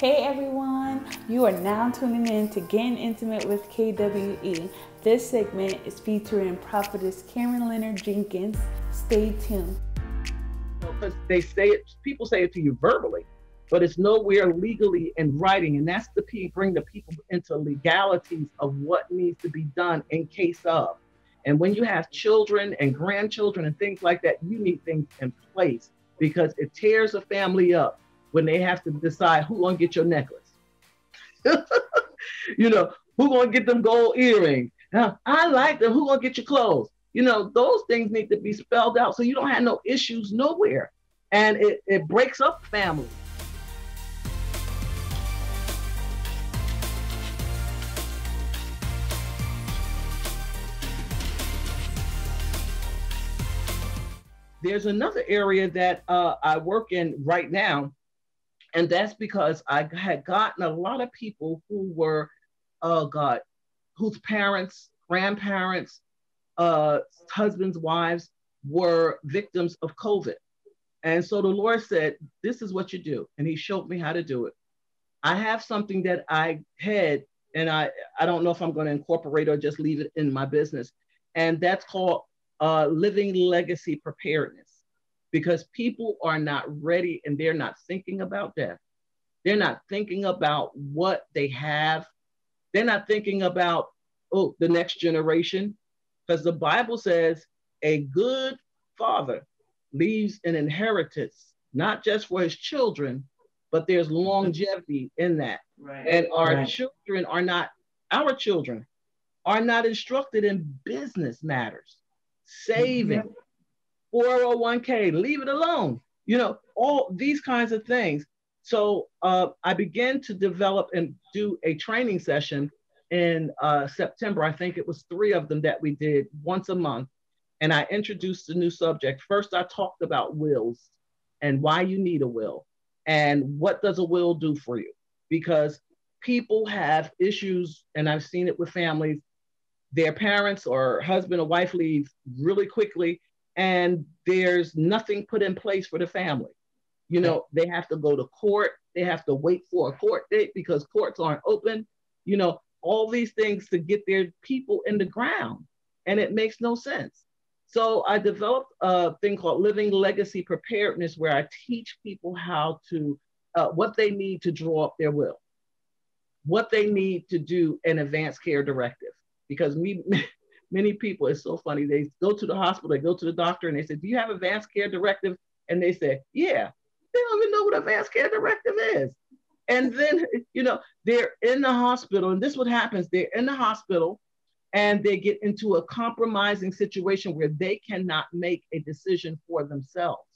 Hey everyone, you are now tuning in to Getting Intimate with KWE. This segment is featuring prophetess Karen Leonard Jenkins. Stay tuned. Because they say it, people say it to you verbally, but it's nowhere legally in writing. And that's the P bring the people into legalities of what needs to be done in case of. And when you have children and grandchildren and things like that, you need things in place because it tears a family up when they have to decide who gonna get your necklace. you know, who gonna get them gold earrings? Now, I like them. Who gonna get your clothes? You know, those things need to be spelled out so you don't have no issues nowhere. And it, it breaks up families. There's another area that uh, I work in right now and that's because I had gotten a lot of people who were, oh God, whose parents, grandparents, uh, husbands, wives were victims of COVID. And so the Lord said, This is what you do. And He showed me how to do it. I have something that I had, and I, I don't know if I'm going to incorporate or just leave it in my business. And that's called uh, living legacy preparedness because people are not ready and they're not thinking about death. They're not thinking about what they have. They're not thinking about, oh, the next generation. Because the Bible says a good father leaves an inheritance, not just for his children, but there's longevity in that. Right. And our right. children are not, our children are not instructed in business matters, saving, 401k, leave it alone. You know, all these kinds of things. So uh, I began to develop and do a training session in uh, September. I think it was three of them that we did once a month. And I introduced a new subject. First, I talked about wills and why you need a will and what does a will do for you. Because people have issues, and I've seen it with families, their parents or husband or wife leave really quickly and there's nothing put in place for the family. You know, they have to go to court, they have to wait for a court date because courts aren't open, you know, all these things to get their people in the ground. And it makes no sense. So I developed a thing called Living Legacy Preparedness, where I teach people how to, uh, what they need to draw up their will, what they need to do an advanced care directive. Because me, many people, it's so funny. They go to the hospital, they go to the doctor, and they say, Do you have advanced care directive? And they say, Yeah. They don't even know what advanced care directive is. And then, you know, they're in the hospital, and this what happens. They're in the hospital and they get into a compromising situation where they cannot make a decision for themselves.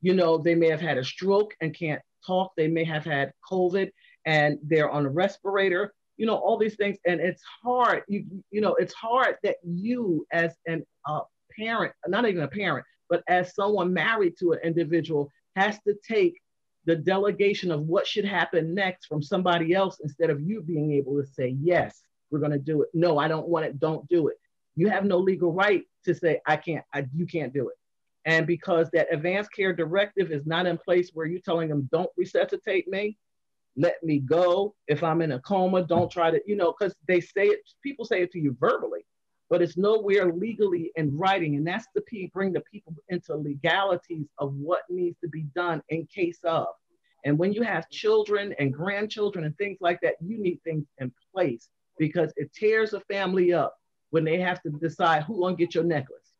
You know, they may have had a stroke and can't talk. They may have had COVID and they're on a respirator you know all these things. And it's hard you you know it's hard that you as an uh, parent not even a parent but as someone married to an individual has to take the delegation of what should happen next from somebody else instead of you being able to say yes we're going to do it. No i don't want it. Don't do it. You have no legal right to say i can't I, you can't do it. And because that advanced care directive is not in place where you're telling them don't resuscitate me let me go. If I'm in a coma, don't try to, you know, because they say it, people say it to you verbally, but it's nowhere legally in writing. And that's the bring the people into legalities of what needs to be done in case of. And when you have children and grandchildren and things like that, you need things in place because it tears a family up when they have to decide who gonna get your necklace.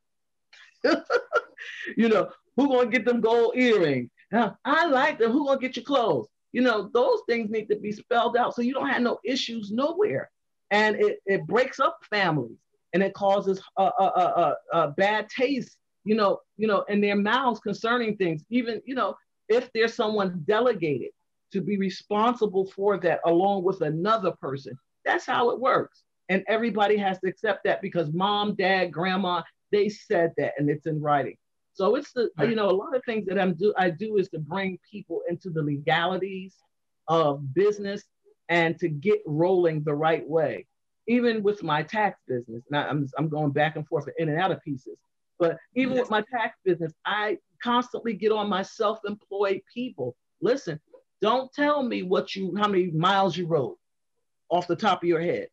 you know, who gonna get them gold earrings? Now, I like them. Who gonna get your clothes? You know, those things need to be spelled out so you don't have no issues nowhere. And it, it breaks up families and it causes a, a, a, a bad taste, you know, you know, in their mouths concerning things. Even, you know, if there's someone delegated to be responsible for that along with another person, that's how it works. And everybody has to accept that because mom, dad, grandma, they said that and it's in writing. So it's the you know a lot of things that I'm do I do is to bring people into the legalities of business and to get rolling the right way. Even with my tax business, now I'm I'm going back and forth in and out of pieces. But even with my tax business, I constantly get on my self-employed people. Listen, Don't tell me what you how many miles you rode off the top of your head.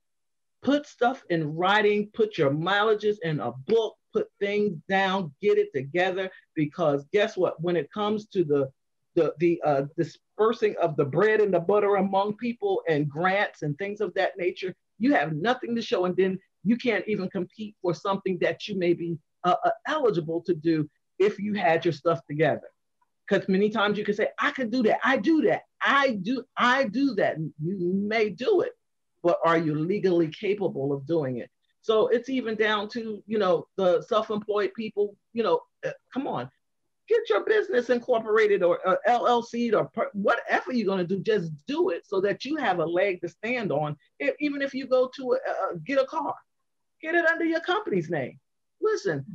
Put stuff in writing, put your mileages in a book, put things down, get it together. Because guess what? When it comes to the the the uh, dispersing of the bread and the butter among people and grants and things of that nature, you have nothing to show, and then you can't even compete for something that you may be uh, uh, eligible to do if you had your stuff together. Because many times you can say, I can do that, I do that, I do, I do that. You may do it, but are you legally capable of doing it? So it's even down to, you know, the self-employed people, you know, uh, come on, get your business incorporated or uh, LLC or per- whatever you're going to do, just do it so that you have a leg to stand on. If, even if you go to a, get a car, get it under your company's name. Listen.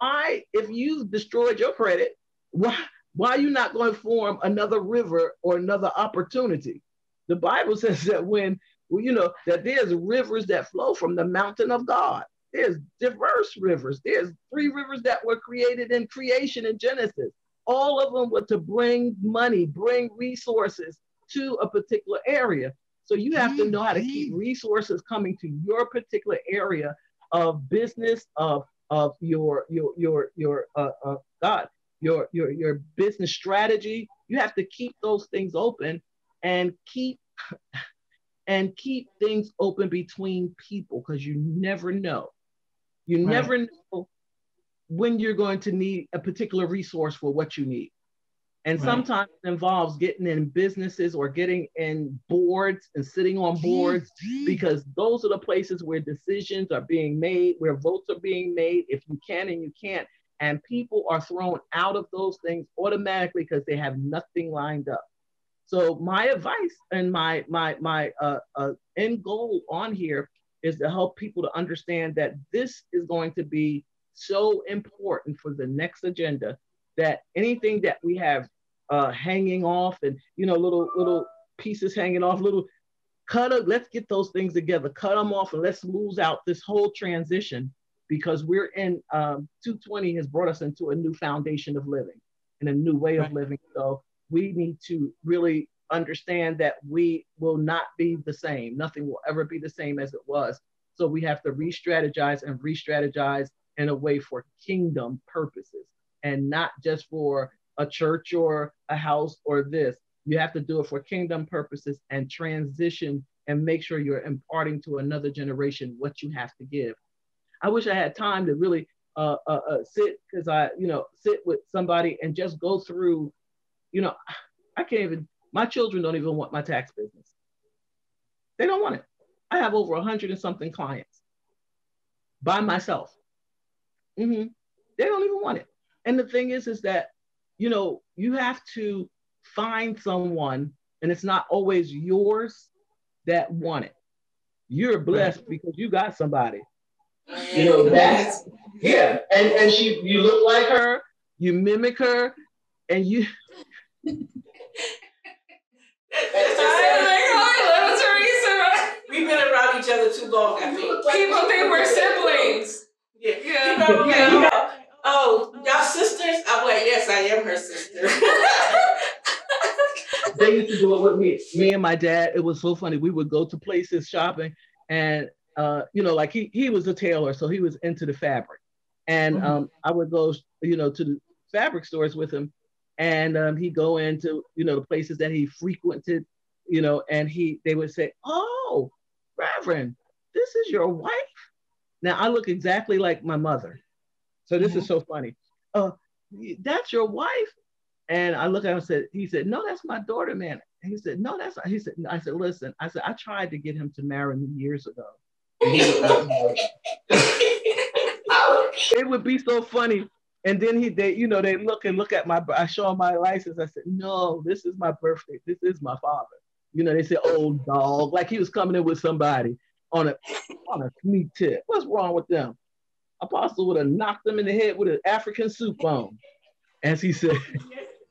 I if you've destroyed your credit, why why are you not going to form another river or another opportunity? The Bible says that when you know that there's rivers that flow from the mountain of God. There's diverse rivers. There's three rivers that were created in creation in Genesis. All of them were to bring money, bring resources to a particular area. So you have to know how to keep mm-hmm. resources coming to your particular area of business, of of your your your your uh, uh, God, your your your business strategy. You have to keep those things open and keep and keep things open between people because you never know. You right. never know when you're going to need a particular resource for what you need. And right. sometimes it involves getting in businesses or getting in boards and sitting on boards because those are the places where decisions are being made, where votes are being made, if you can and you can't. And people are thrown out of those things automatically because they have nothing lined up. So my advice and my my my uh, uh, end goal on here is to help people to understand that this is going to be so important for the next agenda that anything that we have uh, hanging off and you know little little pieces hanging off, little cut up. Let's get those things together, cut them off, and let's lose out this whole transition because we're in um, 220 has brought us into a new foundation of living and a new way of living. So we need to really understand that we will not be the same. Nothing will ever be the same as it was. So we have to re-strategize and re-strategize in a way for kingdom purposes and not just for a church or a house or this. You have to do it for kingdom purposes and transition and make sure you're imparting to another generation what you have to give. I wish I had time to really uh, uh, uh, sit because I, you know, sit with somebody and just go through, you know, I can't even, my children don't even want my tax business. They don't want it. I have over a hundred and something clients by myself. Mm-hmm. They don't even want it. And the thing is, is that you know, you have to find someone, and it's not always yours that want it. You're blessed because you got somebody. You know, that's yeah. And and she you look like her, you mimic her, and you We've been around each other too long, I think. People think we're siblings. Yeah. yeah. You know, yeah. You know, oh, y'all sisters? I'm like, yes, I am her sister. they used to do it with me. Me and my dad. It was so funny. We would go to places shopping, and uh, you know, like he he was a tailor, so he was into the fabric, and mm-hmm. um, I would go, you know, to the fabric stores with him, and um, he'd go into you know the places that he frequented, you know, and he they would say, "Oh, Reverend, this is your wife." Now I look exactly like my mother. So this mm-hmm. is so funny. Uh, that's your wife? And I look at him and said, he said, no, that's my daughter, man. And he said, no, that's not. He said, I said, listen, I said, I tried to get him to marry me years ago. it would be so funny. And then he, they, you know, they look and look at my, I show him my license. I said, no, this is my birthday. This is my father. You know, they said, old dog, like he was coming in with somebody on a, on a meat tip. What's wrong with them? Apostle would have knocked them in the head with an African soup bone, as he said.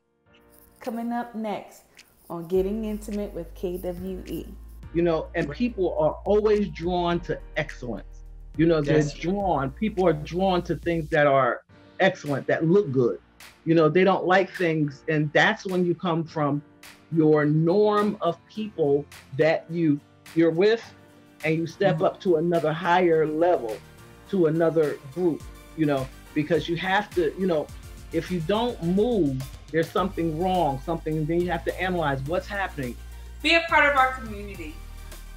Coming up next on Getting Intimate with KWE. You know, and people are always drawn to excellence. You know, they're That's drawn, people are drawn to things that are excellent, that look good. You know, they don't like things, and that's when you come from your norm of people that you you're with and you step mm-hmm. up to another higher level to another group you know because you have to you know if you don't move there's something wrong something then you have to analyze what's happening be a part of our community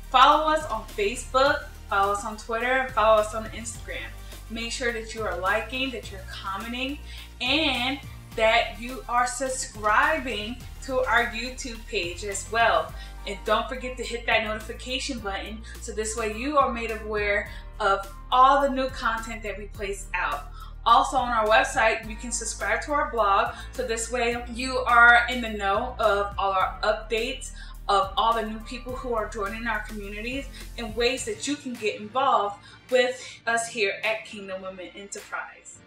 follow us on facebook follow us on twitter follow us on instagram make sure that you are liking that you're commenting and that you are subscribing to our YouTube page as well. And don't forget to hit that notification button so this way you are made aware of all the new content that we place out. Also on our website, you can subscribe to our blog so this way you are in the know of all our updates, of all the new people who are joining our communities and ways that you can get involved with us here at Kingdom Women Enterprise.